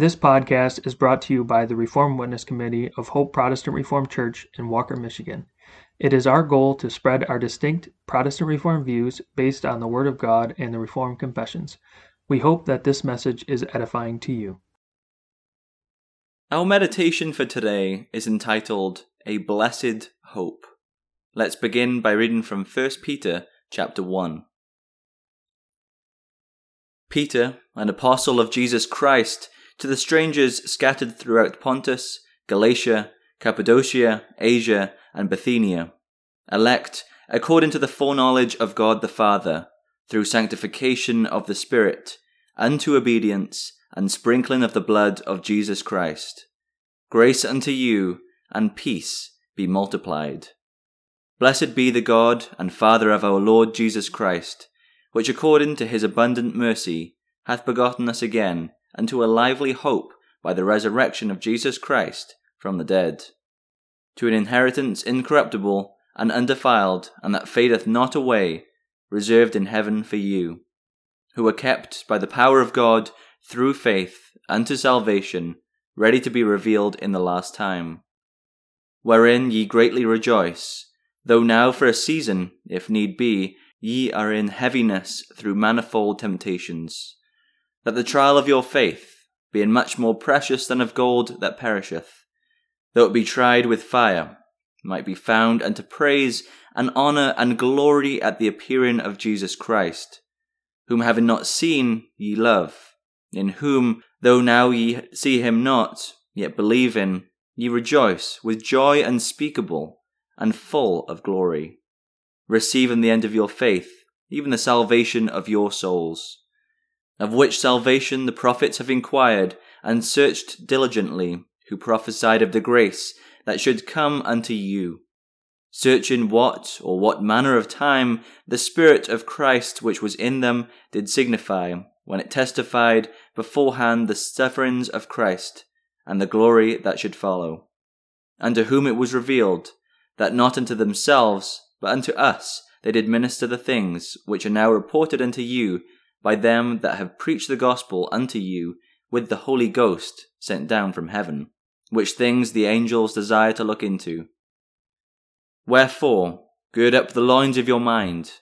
This podcast is brought to you by the Reformed Witness Committee of Hope Protestant Reformed Church in Walker, Michigan. It is our goal to spread our distinct Protestant Reformed views based on the Word of God and the Reformed Confessions. We hope that this message is edifying to you. Our meditation for today is entitled A Blessed Hope. Let's begin by reading from 1 Peter chapter 1. Peter, an apostle of Jesus Christ, to the strangers scattered throughout Pontus, Galatia, Cappadocia, Asia, and Bithynia, elect according to the foreknowledge of God the Father, through sanctification of the Spirit, unto obedience and sprinkling of the blood of Jesus Christ. Grace unto you and peace be multiplied. Blessed be the God and Father of our Lord Jesus Christ, which according to his abundant mercy hath begotten us again unto a lively hope by the resurrection of Jesus Christ from the dead, to an inheritance incorruptible and undefiled, and that fadeth not away, reserved in heaven for you, who are kept by the power of God through faith unto salvation, ready to be revealed in the last time, wherein ye greatly rejoice though now for a season, if need be, ye are in heaviness through manifold temptations, that the trial of your faith, being much more precious than of gold that perisheth, though it be tried with fire, might be found unto praise and honour and glory at the appearing of Jesus Christ, whom having not seen ye love, in whom, though now ye see him not, yet believe in, ye rejoice with joy unspeakable and full of glory, receiving the end of your faith, even the salvation of your souls, of which salvation the prophets have inquired and searched diligently, who prophesied of the grace that should come unto you, searching what or what manner of time the Spirit of Christ which was in them did signify, when it testified beforehand the sufferings of Christ and the glory that should follow, and to whom it was revealed that not unto themselves, but unto us they did minister the things which are now reported unto you by them that have preached the gospel unto you with the Holy Ghost sent down from heaven, which things the angels desire to look into. Wherefore, gird up the loins of your mind,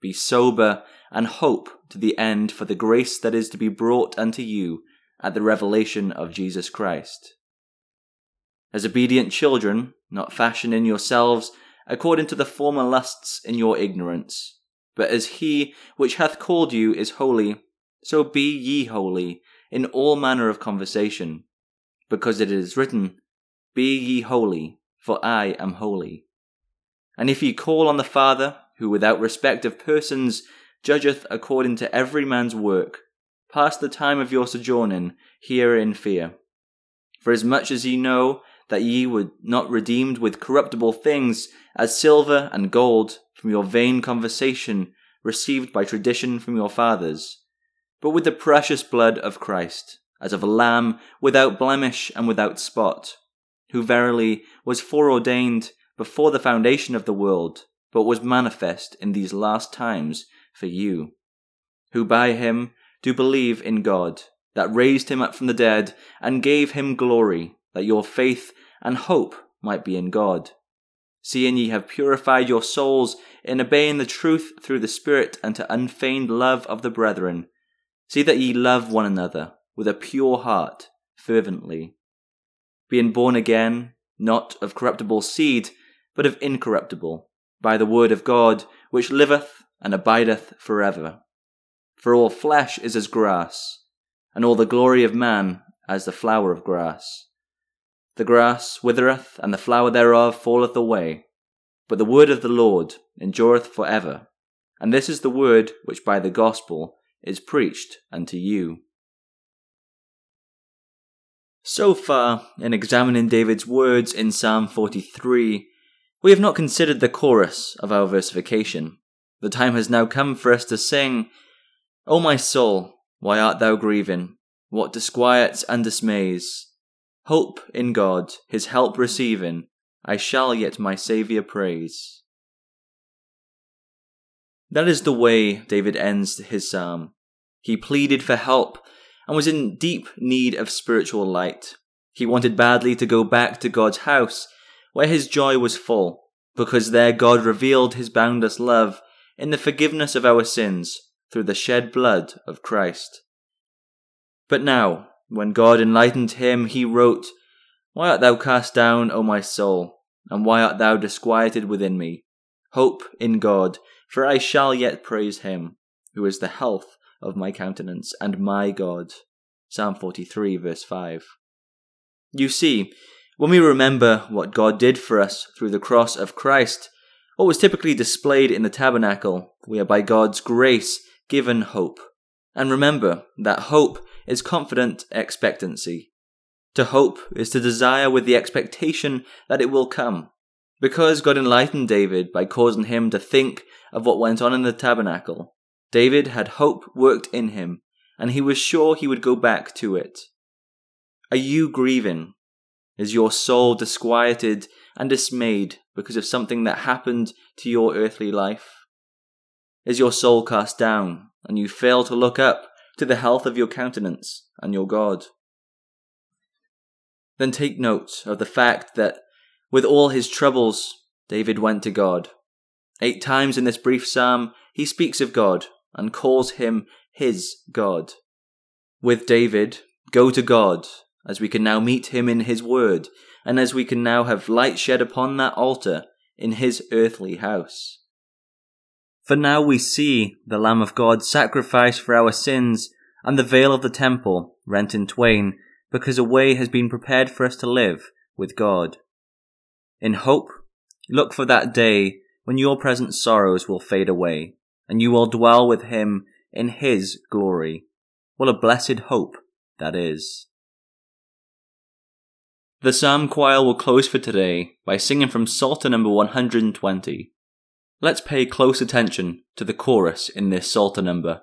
be sober, and hope to the end for the grace that is to be brought unto you at the revelation of Jesus Christ. As obedient children, not fashioning yourselves according to the former lusts in your ignorance, but as he which hath called you is holy, so be ye holy in all manner of conversation, because it is written, Be ye holy, for I am holy. And if ye call on the Father, who without respect of persons judgeth according to every man's work, pass the time of your sojourning here in fear. For as much as ye know that ye were not redeemed with corruptible things, as silver and gold, from your vain conversation received by tradition from your fathers, but with the precious blood of Christ, as of a lamb without blemish and without spot, who verily was foreordained before the foundation of the world, but was manifest in these last times for you, who by him do believe in God, that raised him up from the dead and gave him glory that your faith and hope might be in God. Seeing ye have purified your souls in obeying the truth through the Spirit unto unfeigned love of the brethren, see that ye love one another with a pure heart, fervently. Being born again, not of corruptible seed, but of incorruptible, by the word of God, which liveth and abideth for ever. For all flesh is as grass, and all the glory of man as the flower of grass. The grass withereth, and the flower thereof falleth away. But the word of the Lord endureth for ever. And this is the word which by the gospel is preached unto you. So far, in examining David's words in Psalm 43, we have not considered the chorus of our versification. The time has now come for us to sing, O my soul, why art thou grieving? What disquiets and dismays? Hope in God, his help receiving, I shall yet my Saviour praise. That is the way David ends his psalm. He pleaded for help and was in deep need of spiritual light. He wanted badly to go back to God's house, where his joy was full, because there God revealed his boundless love in the forgiveness of our sins through the shed blood of Christ. But now, when God enlightened him, he wrote, Why art thou cast down, O my soul, and why art thou disquieted within me? Hope in God, for I shall yet praise him, who is the health of my countenance and my God. Psalm 43, verse 5. You see, when we remember what God did for us through the cross of Christ, what was typically displayed in the tabernacle, we are by God's grace given hope. And remember that hope is confident expectancy. To hope is to desire with the expectation that it will come. Because God enlightened David by causing him to think of what went on in the tabernacle, David had hope worked in him, and he was sure he would go back to it. Are you grieving? Is your soul disquieted and dismayed because of something that happened to your earthly life? Is your soul cast down and you fail to look up to the health of your countenance and your God? Then take note of the fact that with all his troubles, David went to God. Eight times in this brief psalm, he speaks of God and calls him his God. With David, go to God, as we can now meet him in his word, and as we can now have light shed upon that altar in his earthly house. For now we see the Lamb of God sacrificed for our sins, and the veil of the temple rent in twain, because a way has been prepared for us to live with God. In hope, look for that day when your present sorrows will fade away, and you will dwell with him in his glory. What a blessed hope that is. The Psalm Choir will close for today by singing from Psalter number 120. Let's pay close attention to the chorus in this Psalter number.